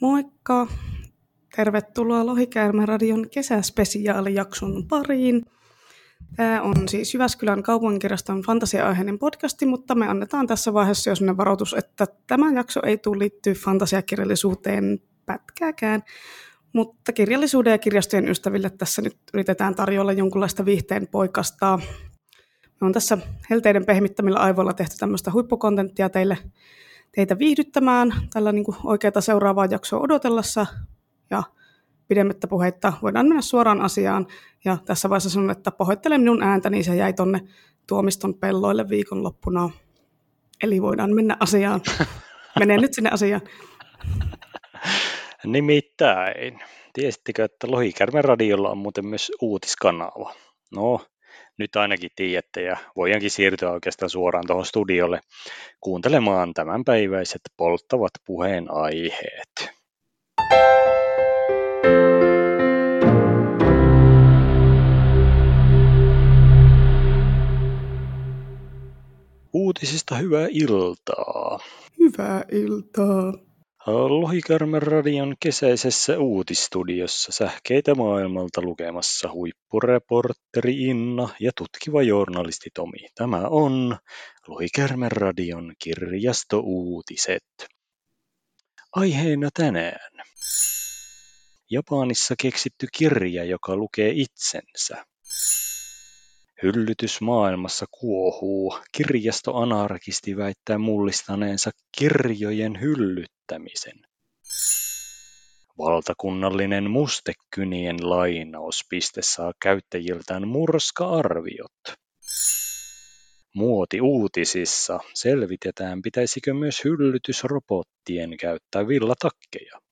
Moikka! Tervetuloa Lohikäärmäradion kesäspesiaalijakson pariin. Tämä on siis Jyväskylän kaupunkirjaston fantasia-aiheinen podcasti, mutta me annetaan tässä vaiheessa jo sellainen varoitus, että tämä jakso ei tule liittyä fantasiakirjallisuuteen pätkääkään. Mutta kirjallisuuden ja kirjastojen ystäville tässä nyt yritetään tarjolla jonkunlaista viihteen poikastaa. Me on tässä helteiden pehmittämillä aivoilla tehty tämmöistä huippukontenttia teille teitä viihdyttämään tällä niin kuin oikeata seuraavaa jaksoa odotellessa. Ja pidemmittä puheitta voidaan mennä suoraan asiaan. Ja tässä vaiheessa sanon, että pahoittelen minun ääntä, niin se jäi tonne tuomiston pelloille viikonloppuna. Eli voidaan mennä asiaan. Mene nyt sinne asiaan. Nimittäin, tiesittekö, että Lohikärmen radiolla on muuten myös uutiskanava? No, nyt ainakin tiedätte ja voidaankin siirtyä oikeastaan suoraan tuohon studiolle kuuntelemaan tämänpäiväiset polttavat puheenaiheet. Uutisista hyvää iltaa. Hyvää iltaa. Lohikärmen radion kesäisessä uutistudiossa sähkeitä maailmalta lukemassa huippureportteri Inna ja tutkiva journalisti Tomi. Tämä on Lohikärmen radion kirjastouutiset. Aiheena tänään. Japanissa keksitty kirja, joka lukee itsensä. Hyllytys maailmassa kuohuu. Kirjastoanarkisti väittää mullistaneensa kirjojen hyllyttämisen. Valtakunnallinen mustekynien lainauspiste saa käyttäjiltään murska-arviot. Muoti uutisissa selvitetään, pitäisikö myös hyllytysrobottien käyttää villatakkeja.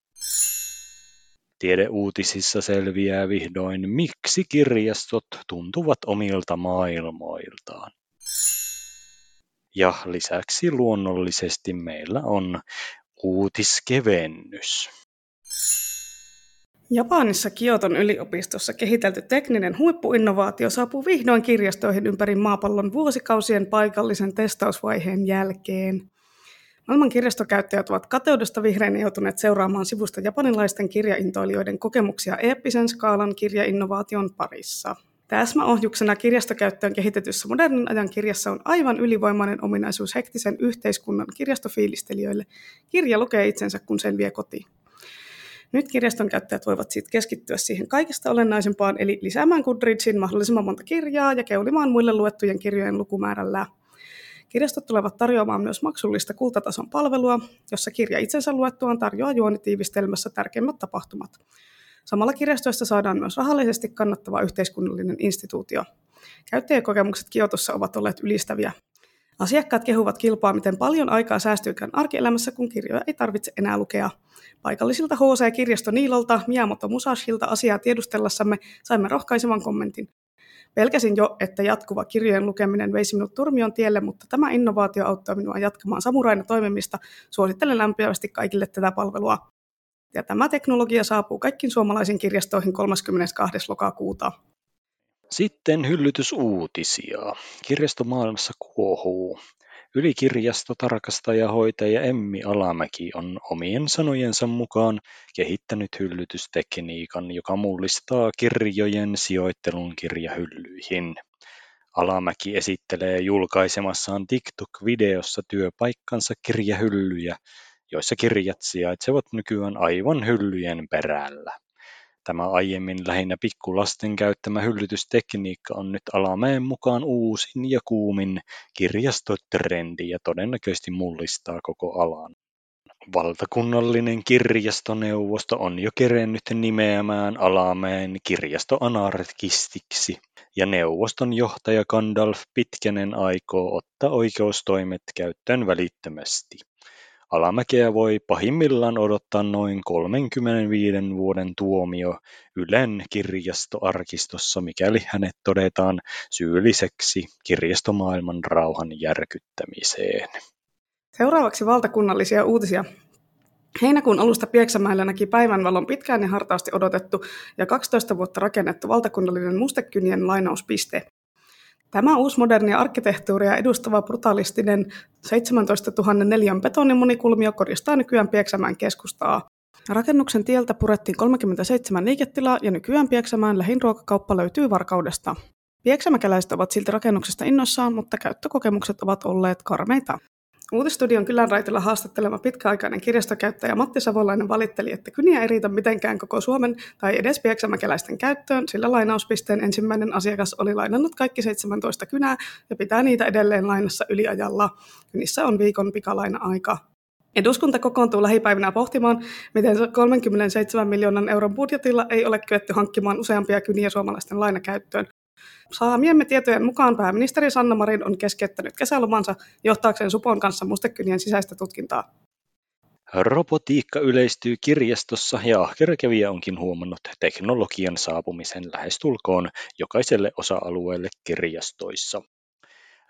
Tiedeuutisissa selviää vihdoin, miksi kirjastot tuntuvat omilta maailmoiltaan. Ja lisäksi luonnollisesti meillä on uutiskevennys. Japanissa Kioton yliopistossa kehitelty tekninen huippuinnovaatio saapuu vihdoin kirjastoihin ympäri maapallon vuosikausien paikallisen testausvaiheen jälkeen. Maailman kirjastokäyttäjät ovat kateudesta vihreänä joutuneet seuraamaan sivusta japanilaisten kirjaintoilijoiden kokemuksia eeppisen skaalan kirjainnovaation parissa. Täsmäohjuksena kirjastokäyttöön kehitetyssä modernin ajan kirjassa on aivan ylivoimainen ominaisuus hektisen yhteiskunnan kirjastofiilistelijöille. Kirja lukee itsensä, kun sen vie kotiin. Nyt kirjaston käyttäjät voivat sitten keskittyä siihen kaikista olennaisempaan, eli lisäämään Goodreadsin mahdollisimman monta kirjaa ja keulimaan muille luettujen kirjojen lukumäärällä. Kirjastot tulevat tarjoamaan myös maksullista kultatason palvelua, jossa kirja itsensä luettuaan tarjoaa juonitiivistelmässä tärkeimmät tapahtumat. Samalla kirjastoista saadaan myös rahallisesti kannattava yhteiskunnallinen instituutio. Käyttäjäkokemukset Kiotossa ovat olleet ylistäviä. Asiakkaat kehuvat kilpaa, miten paljon aikaa säästyykään arkielämässä, kun kirjoja ei tarvitse enää lukea. Paikallisilta HC-kirjasto Niilolta, Miyamoto Musashilta asiaa tiedustellessamme saimme rohkaisevan kommentin. Pelkäsin jo, että jatkuva kirjojen lukeminen veisi minut turmion tielle, mutta tämä innovaatio auttaa minua jatkamaan samuraina toimimista. Suosittelen lämpimästi kaikille tätä palvelua. Ja tämä teknologia saapuu kaikkiin suomalaisiin kirjastoihin 32. lokakuuta. Sitten hyllytysuutisia. Kirjastomaailmassa kuohuu. Ylikirjastotarkastajahoitaja Emmi Alamäki on omien sanojensa mukaan kehittänyt hyllytystekniikan, joka mullistaa kirjojen sijoittelun kirjahyllyihin. Alamäki esittelee julkaisemassaan TikTok-videossa työpaikkansa kirjahyllyjä, joissa kirjat sijaitsevat nykyään aivan hyllyjen perällä. Tämä aiemmin lähinnä pikkulasten käyttämä hyllytystekniikka on nyt Alameen mukaan uusin ja kuumin kirjastotrendi ja todennäköisesti mullistaa koko alan. Valtakunnallinen kirjastoneuvosto on jo kerennyt nimeämään Alameen kirjastoanarkistiksi, ja neuvoston johtaja Gandalf Pitkänen aikoo ottaa oikeustoimet käyttöön välittömästi. Alamäkeä voi pahimmillaan odottaa noin 35 vuoden tuomio Ylen kirjastoarkistossa, mikäli hänet todetaan syylliseksi kirjastomaailman rauhan järkyttämiseen. Seuraavaksi valtakunnallisia uutisia. Heinäkuun alusta Pieksämäellä näki päivänvalon pitkään ja hartaasti odotettu ja 12 vuotta rakennettu valtakunnallinen mustekynien lainauspiste. Tämä uusmodernia arkkitehtuuria edustava brutalistinen 17 000 neliön betonimunikulmio koristaa nykyään Pieksämään keskustaa. Rakennuksen tieltä purettiin 37 liiketilaa ja nykyään Pieksämään lähin ruokakauppa löytyy Varkaudesta. Pieksämäkeläiset ovat silti rakennuksesta innoissaan, mutta käyttökokemukset ovat olleet karmeita. Uutistudion Kylänraitilla haastattelema pitkäaikainen kirjastokäyttäjä Matti Savolainen valitteli, että kyniä ei riitä mitenkään koko Suomen tai edes pieksämäkeläisten käyttöön, sillä lainauspisteen ensimmäinen asiakas oli lainannut kaikki 17 kynää ja pitää niitä edelleen lainassa yliajalla. Kynissä on viikon pikalaina-aika. Eduskunta kokoontuu lähipäivinä pohtimaan, miten 37 miljoonan euron budjetilla ei ole kyetty hankkimaan useampia kyniä suomalaisten lainakäyttöön. Saamiemme tietojen mukaan pääministeri Sanna Marin on keskeyttänyt kesälomansa johtaakseen Supon kanssa mustekynien sisäistä tutkintaa. Robotiikka yleistyy kirjastossa ja ahkera onkin huomannut teknologian saapumisen lähestulkoon jokaiselle osa-alueelle kirjastoissa.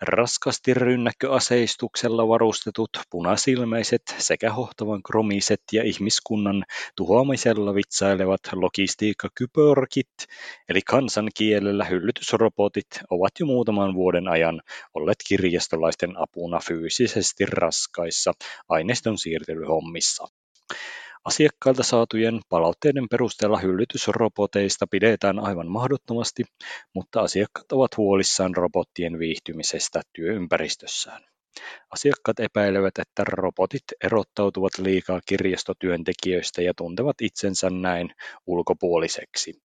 Raskasti rynnäkköaseistuksella varustetut punasilmäiset sekä hohtavan kromiset ja ihmiskunnan tuhoamisella vitsailevat logistiikkakyborgit eli kansankielellä hyllytysrobotit ovat jo muutaman vuoden ajan olleet kirjastolaisten apuna fyysisesti raskaissa aineiston siirtelyhommissa. Asiakkailta saatujen palautteiden perusteella hyllytysroboteista pidetään aivan mahdottomasti, mutta asiakkaat ovat huolissaan robottien viihtymisestä työympäristössään. Asiakkaat epäilevät, että robotit erottautuvat liikaa kirjastotyöntekijöistä ja tuntevat itsensä näin ulkopuoliseksi.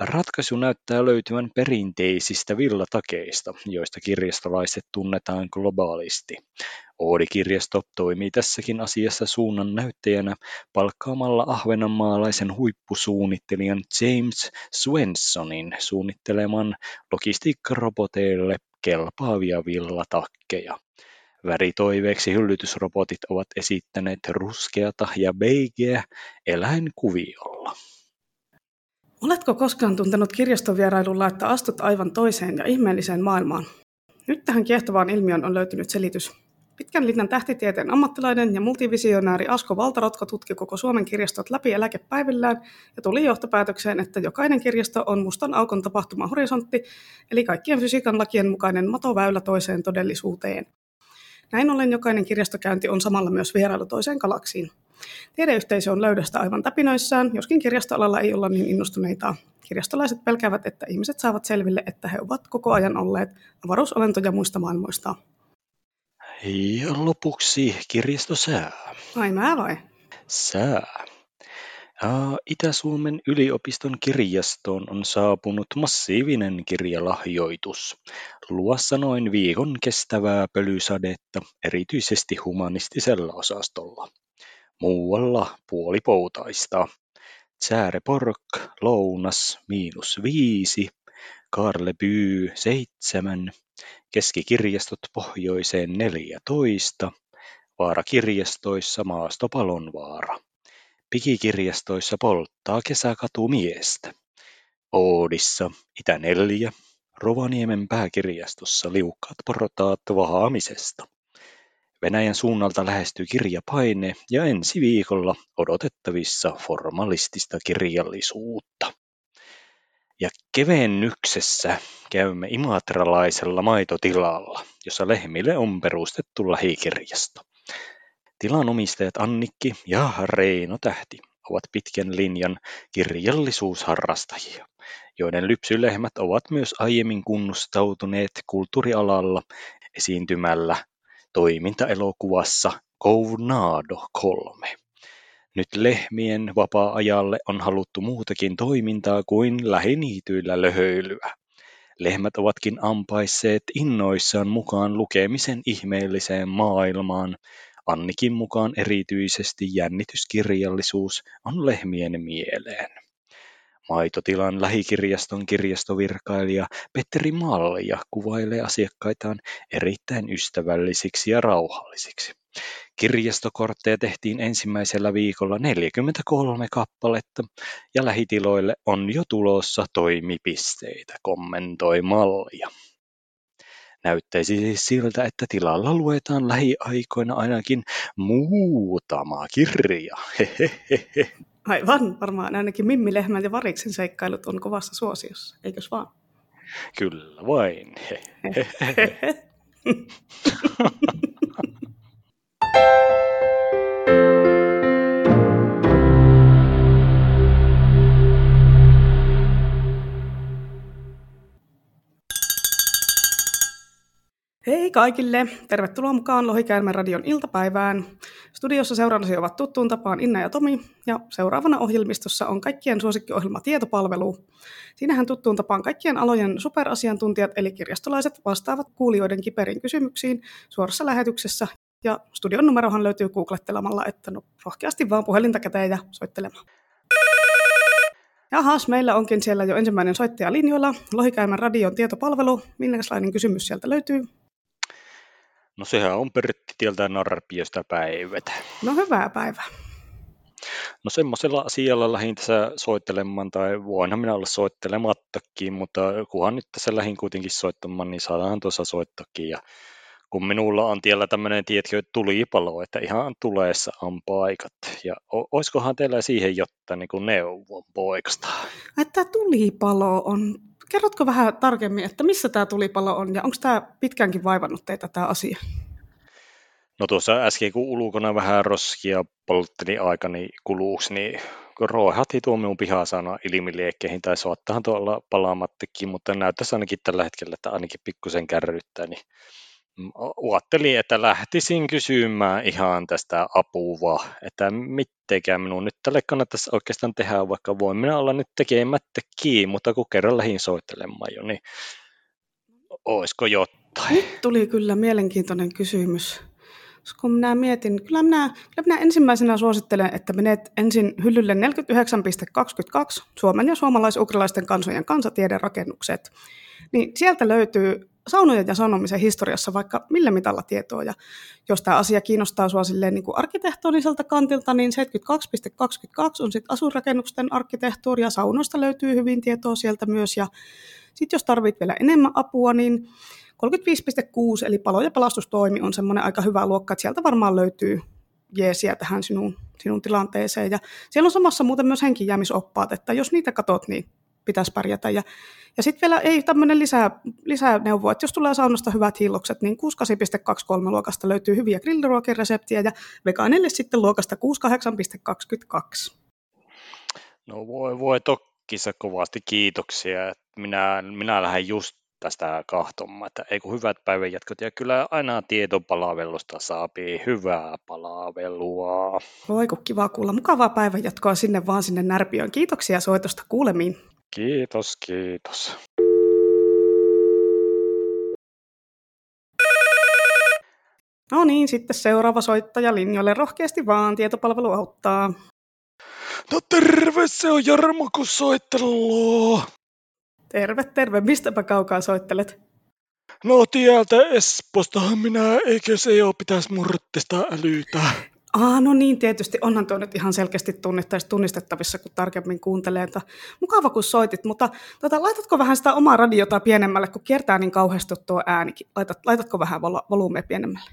Ratkaisu näyttää löytyvän perinteisistä villatakeista, joista kirjastolaiset tunnetaan globaalisti. Oodi-kirjasto toimii tässäkin asiassa suunnan näyttäjänä palkkaamalla ahvenanmaalaisen huippusuunnittelijan James Swensonin suunnitteleman logistiikkaroboteille kelpaavia villatakkeja. Väritoiveeksi hyllytysrobotit ovat esittäneet ruskeata ja beigeä eläinkuviolla. Oletko koskaan tuntenut kirjastovierailulla, että astut aivan toiseen ja ihmeelliseen maailmaan? Nyt tähän kiehtovaan ilmiön on löytynyt selitys. Pitkän linjan tähtitieteen ammattilainen ja multivisionääri Asko Valtarotko tutki koko Suomen kirjastot läpi eläkepäivillään ja tuli johtopäätökseen, että jokainen kirjasto on mustan aukon tapahtuma horisontti, eli kaikkien fysiikan lakien mukainen matoväylä toiseen todellisuuteen. Näin ollen jokainen kirjastokäynti on samalla myös vierailu toiseen galaksiin. Tiedeyhteisö on löydöstä aivan täpinoissaan, joskin kirjastoalalla ei olla niin innostuneita. Kirjastolaiset pelkäävät, että ihmiset saavat selville, että he ovat koko ajan olleet avaruusolentoja muista maailmoista. Ja lopuksi kirjastosää. Ai mä vai? Sää. Itä-Suomen yliopiston kirjastoon on saapunut massiivinen kirjalahjoitus. Luossa noin viikon kestävää pölysadetta, erityisesti humanistisella osastolla. Muualla puolipoutaista. Säärepork, lounas, miinus viisi, Karleby seitsemän, keskikirjastot pohjoiseen neljätoista, vaarakirjastoissa maastopalonvaara. Pikikirjastoissa polttaa kesäkatu miestä. Oodissa Itä neljä, Rovaniemen pääkirjastossa liukkaat portaat vahaamisesta. Venäjän suunnalta lähestyy kirjapaine ja ensi viikolla odotettavissa formalistista kirjallisuutta. Ja kevennyksessä käymme imatralaisella maitotilalla, jossa lehmille on perustettu lähikirjasto. Tilan omistajat Annikki ja Reino Tähti ovat pitkän linjan kirjallisuusharrastajia, joiden lypsylehmät ovat myös aiemmin kunnostautuneet kulttuurialalla esiintymällä toimintaelokuvassa Kounado 3. Nyt lehmien vapaa-ajalle on haluttu muutakin toimintaa kuin lähiniityillä löhöilyä. Lehmät ovatkin ampaisseet innoissaan mukaan lukemisen ihmeelliseen maailmaan. Annikin mukaan erityisesti jännityskirjallisuus on lehmien mieleen. Maitotilan lähikirjaston kirjastovirkailija Petteri Malja kuvailee asiakkaitaan erittäin ystävällisiksi ja rauhallisiksi. Kirjastokortteja tehtiin ensimmäisellä viikolla 43 kappaletta ja lähitiloille on jo tulossa toimipisteitä, kommentoi Malja. Näyttäisi siis siltä, että tilalla luetaan lähiaikoina ainakin muutama kirja. Hehehehe. Aivan, varmaan ainakin Mimmi Lehmän ja Variksen seikkailut on kovassa suosiossa, eikös vaan? Kyllä vain. Hei kaikille! Tervetuloa mukaan Lohikäärmen radion iltapäivään. Studiossa seurannasi ovat tuttuun tapaan Inna ja Tomi, ja seuraavana ohjelmistossa on kaikkien suosikkiohjelma Tietopalvelu. Siinähän tuttuun tapaan kaikkien alojen superasiantuntijat eli kirjastolaiset vastaavat kuulijoiden kiperin kysymyksiin suorassa lähetyksessä, ja studion numerohan löytyy googlettelemalla, että no rohkeasti vaan puhelinta käteen ja soittelemaan. Jahas, meillä onkin siellä jo ensimmäinen soittaja linjoilla. Lohikäymän radion tietopalvelu. Minkälainen kysymys sieltä löytyy? No sehän on Pertti tieltä Narpiosta päivät. No hyvää päivää. No semmoisella asialla lähdin tässä soittelemaan, tai voinhan minä olla soittelemattakin, mutta kunhan nyt tässä lähdin kuitenkin soittamaan, niin saadaan tuossa soittakin. Ja kun minulla on tiellä tämmöinen, tiedätkö, tulipalo, että ihan tuleessa on paikat. Ja olisikohan teillä siihen jotta niin kuin neuvon poikasta? Että tulipalo on Kerrotko vähän tarkemmin, että missä tämä tulipalo on ja onko tämä pitkäänkin vaivannut teitä tämä asia? No tuossa äsken kun ulkona vähän roskia poltteli aikani kuluuksi, niin kun roihatti tuo minun pihasana ilmiliekkeihin, tai saattahan tuolla palaamattekin, mutta näyttäisi ainakin tällä hetkellä, että ainakin pikkusen kärryttää, niin Uottelin, että lähtisin kysymään ihan tästä apua, että mitteikään minun nyt tälle kannattaisi oikeastaan tehdä, vaikka voin minä olla nyt tekemättäkin, mutta kun kerran lähdin soittelemaan jo, niin olisiko jotain? Nyt tuli kyllä mielenkiintoinen kysymys. Kun minä mietin, kyllä minä, kyllä minä ensimmäisenä suosittelen, että menet ensin hyllylle 49.22 Suomen ja suomalais-ukrilaisten kansojen kansatiederakennukset. Niin sieltä löytyy saunojen ja sanomisen historiassa vaikka millä mitalla tietoa. Ja jos tämä asia kiinnostaa sinua silleen niin kuin arkkitehtoniselta kantilta, niin 72.22 on sitten arkkitehtuuri ja saunoista löytyy hyvin tietoa sieltä myös. Ja sitten jos tarvit vielä enemmän apua, niin 35.6 eli palo- ja pelastustoimi on semmoinen aika hyvä luokka, että sieltä varmaan löytyy jeesiä tähän sinun, sinun tilanteeseen. Ja siellä on samassa muuten myös henkijäämisoppaat, että jos niitä katot, niin pitäisi pärjätä. Ja, ja sitten vielä ei tämmöinen lisää, lisää neuvo, että jos tulee saunasta hyvät hiillokset, niin 68.23 luokasta löytyy hyviä grilliruokien reseptiä ja vegaanille sitten luokasta 68.22. No voi, voi toki kovasti kiitoksia. Minä, minä lähden just tästä kahtomaan, että ei kun hyvät päivänjatkot ja kyllä aina tietopalvelusta saapii hyvää palvelua. Voi kun kiva kuulla. Mukavaa päivänjatkoa sinne vaan sinne Närpiöön. Kiitoksia soitosta kuulemiin. Kiitos, kiitos. No niin, sitten seuraava soittaja linjoille rohkeasti vaan, tietopalvelu auttaa. No terve, se on Jarmo, kun soitteloo. Terve, terve. Mistäpä kaukaa soittelet? No tieltä Espostahan minä, eikö se jo pitäisi murttista älytä? Ah, no niin, tietysti onhan tuo nyt ihan selkeästi tunnistettavissa, kun tarkemmin kuuntelee. Mukava, kun soitit, mutta tota, laitatko vähän sitä omaa radiota pienemmälle, kun kiertää niin kauheasti tuo äänikin. Laitat, laitatko vähän vol- volyymia pienemmälle?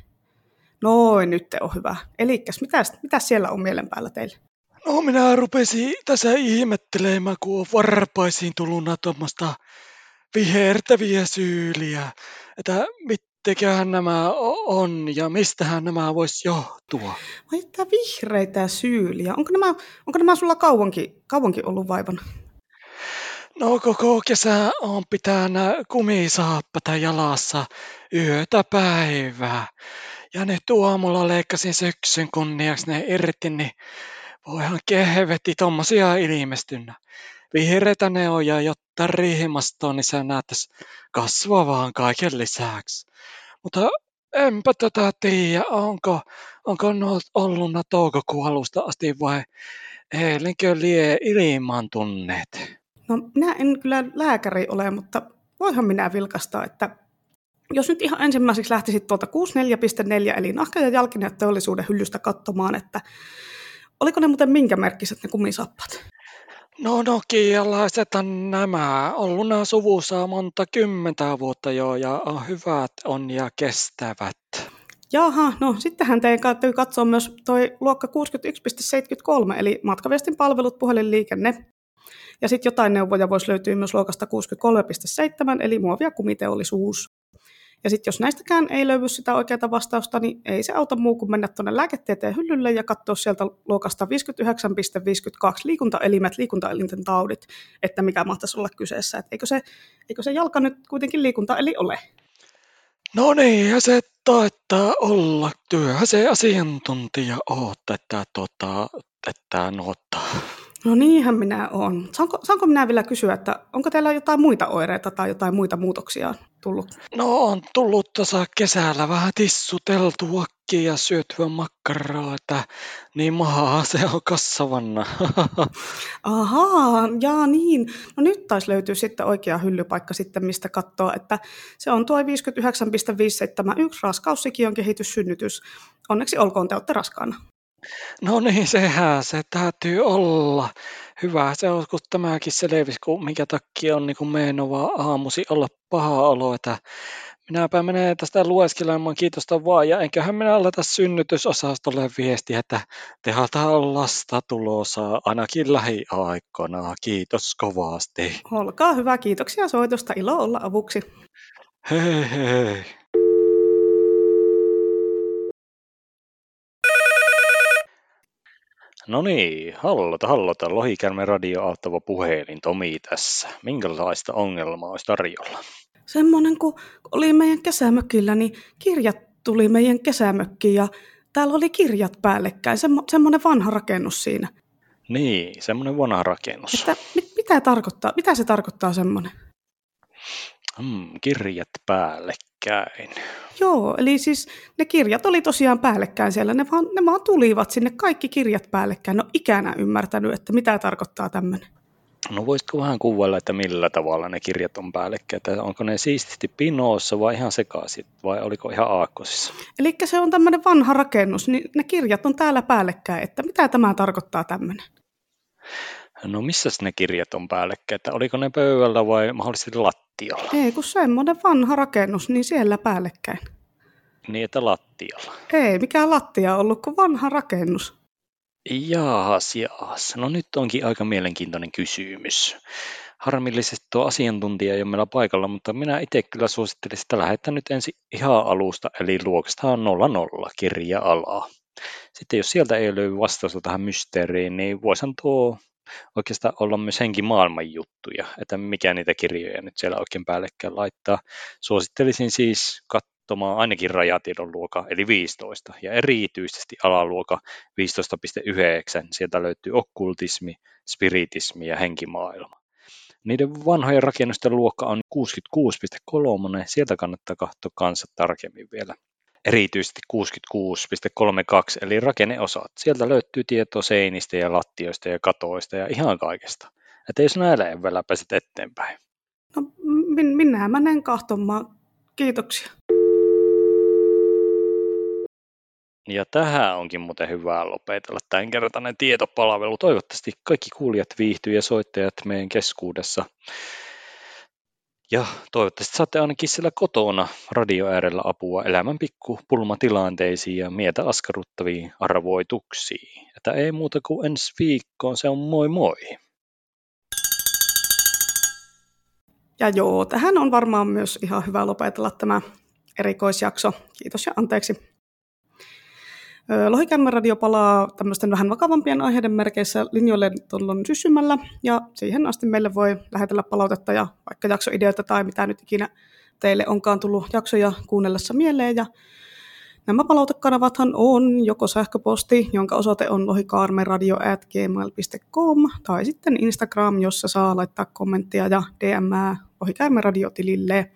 Noin, nyt te on hyvä. Eli mitäs, mitäs siellä on mielen päällä teille? No minä rupesin tässä ihmettelemään, kun on varpaisiin tullut tuommoista vihertäviä syyliä. Että mit, mitteköhän nämä on ja mistähän nämä voisi johtua? Vai että vihreitä syyliä. Onko nämä, onko nämä sulla kauankin, kauankin ollut vaivan? No koko kesä on pitänyt kumisaappata jalassa yötä päivää. Ja nyt aamulla leikkasin syksyn kunniaksi ne irti, niin voihan kehvetti tommosia ilmestynnä. Vihreitä ne on ja jotta riihimastoon, niin se näyttäisi kasvavaan kaiken lisäksi. Mutta enpä tätä tiedä, onko, onko ollut toukokuun alusta asti vai eilinkö lie tunneet? No minä en kyllä lääkäri ole, mutta voihan minä vilkastaa, että jos nyt ihan ensimmäiseksi lähtisit tuolta 64.4 eli nahka- ja jalkinen teollisuuden hyllystä katsomaan, että oliko ne muuten minkä merkkiset ne kumisappat? No nokialaiset on nämä. Ollut nämä suvussa monta kymmentä vuotta jo ja hyvät on ja kestävät. Jaha, no sittenhän teidän täytyy katsoa myös toi luokka 61.73, eli matkaviestin palvelut, puhelinliikenne. Ja sitten jotain neuvoja voisi löytyä myös luokasta 63.7, eli muovia kumiteollisuus. Ja sitten jos näistäkään ei löydy sitä oikeaa vastausta, niin ei se auta muu kuin mennä tuonne lääketieteen hyllylle ja katsoa sieltä luokasta 59.52 liikuntaelimet, liikuntaelinten taudit, että mikä mahtaisi olla kyseessä. Et eikö, se, eikö se jalka nyt kuitenkin liikuntaeli ole? No niin, se taitaa olla työhön se asiantuntija oot, että, tota, että nuottaa. No niinhän minä olen. Saanko, saanko minä vielä kysyä, että onko teillä jotain muita oireita tai jotain muita muutoksia tullut? No on tullut tuossa kesällä vähän tissuteltua ja syötyä makkaraa, että niin mahaa se on kassavanna. Ahaa, jaa niin. No nyt taisi löytyä sitten oikea hyllypaikka sitten, mistä katsoa, että se on tuo 59,571 raskaussikion kehityssynnytys. Onneksi olkoon te olette raskaana. No niin, sehän se täytyy olla. Hyvä se on, kun tämäkin selvisi, kun mikä takia on niin meinova aamusi olla paha olo, että minäpä menen tästä lueskelemaan, kiitosta vaan, ja enköhän minä aleta synnytysosastolle viestiä, että tehalta on lasta tulossa ainakin lähiaikoina. Kiitos kovasti. Olkaa hyvä, kiitoksia soitosta, ilo olla avuksi. Hei hei. No niin, hallota, hallota, Lohikärmen radio auttava puhelin, Tomi tässä. Minkälaista ongelmaa olisi tarjolla? Semmoinen, kun oli meidän kesämökillä, niin kirjat tuli meidän kesämökkiin ja täällä oli kirjat päällekkäin, semmo, semmoinen vanha rakennus siinä. Niin, semmoinen vanha rakennus. Että mit, mitä, tarkoittaa, mitä se tarkoittaa semmoinen? Hmm, kirjat päällekkäin. Joo, eli siis ne kirjat oli tosiaan päällekkäin siellä, ne vaan, ne vaan tulivat sinne kaikki kirjat päällekkäin. No ikänä ymmärtänyt, että mitä tarkoittaa tämmöinen. No voisitko vähän kuvailla, että millä tavalla ne kirjat on päällekkäin? Että onko ne siististi pinoossa vai ihan sekaisin vai oliko ihan aakkosissa? Eli se on tämmöinen vanha rakennus, niin ne kirjat on täällä päällekkäin, että mitä tämä tarkoittaa tämmöinen? No missä ne kirjat on päällekkäin? Että oliko ne pöydällä vai mahdollisesti lattialla? Ei, kun semmoinen vanha rakennus, niin siellä päällekkäin. Niin, että lattialla. Ei, mikä lattia ollut, kuin vanha rakennus. Jaahas, jaahas. No nyt onkin aika mielenkiintoinen kysymys. Harmillisesti tuo asiantuntija ei ole meillä paikalla, mutta minä itse kyllä suosittelisin, että lähdetään nyt ensin ihan alusta, eli luokasta 00 kirja-alaa. Sitten jos sieltä ei löydy vastausta tähän mysteeriin, niin voisihan tuo oikeastaan olla myös henkimaailman juttuja, että mikä niitä kirjoja nyt siellä oikein päällekkäin laittaa. Suosittelisin siis katsomaan ainakin rajatiedon luoka, eli 15, ja erityisesti alaluoka 15.9. Sieltä löytyy okkultismi, spiritismi ja henkimaailma. Niiden vanhojen rakennusten luokka on 66.3, sieltä kannattaa katsoa kanssa tarkemmin vielä erityisesti 66.32 eli rakenneosat. Sieltä löytyy tietoa seinistä ja lattioista ja katoista ja ihan kaikesta. Että jos näillä eväillä pääset eteenpäin. No min- minä menen kahtomaan. Kiitoksia. Ja tähän onkin muuten hyvä lopetella tämänkertainen tietopalvelu. Toivottavasti kaikki kuulijat viihtyy ja soittajat meidän keskuudessa. Ja toivottavasti saatte ainakin siellä kotona radio äärellä apua elämän pikku pulmatilanteisiin ja mieltä askarruttaviin arvoituksiin. Että ei muuta kuin ensi viikkoon, se on moi moi! Ja joo, tähän on varmaan myös ihan hyvä lopetella tämä erikoisjakso. Kiitos ja anteeksi. Lohikärmen radio palaa tämmöisten vähän vakavampien aiheiden merkeissä linjoille tuolloin syssymällä, ja siihen asti meille voi lähetellä palautetta ja vaikka jaksoideoita tai mitä nyt ikinä teille onkaan tullut jaksoja kuunnellessa mieleen, ja Nämä palautekanavathan on joko sähköposti, jonka osoite on lohikaarmeradio.gmail.com tai sitten Instagram, jossa saa laittaa kommenttia ja DM lohikäärmeradiotilille.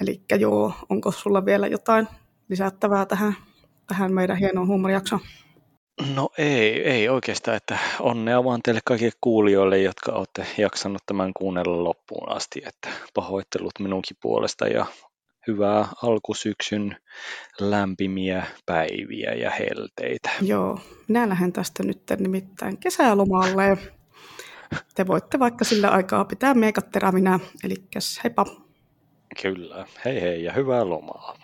Eli joo, onko sulla vielä jotain lisättävää tähän tähän meidän hienoon huumorijaksoon? No ei, ei oikeastaan, että onnea vaan teille kaikille kuulijoille, jotka olette jaksanut tämän kuunnella loppuun asti, että pahoittelut minunkin puolesta ja hyvää alkusyksyn lämpimiä päiviä ja helteitä. Joo, minä lähden tästä nyt nimittäin kesälomalle. Te voitte vaikka sillä aikaa pitää meikat terävinä, eli heippa. Kyllä, hei hei ja hyvää lomaa.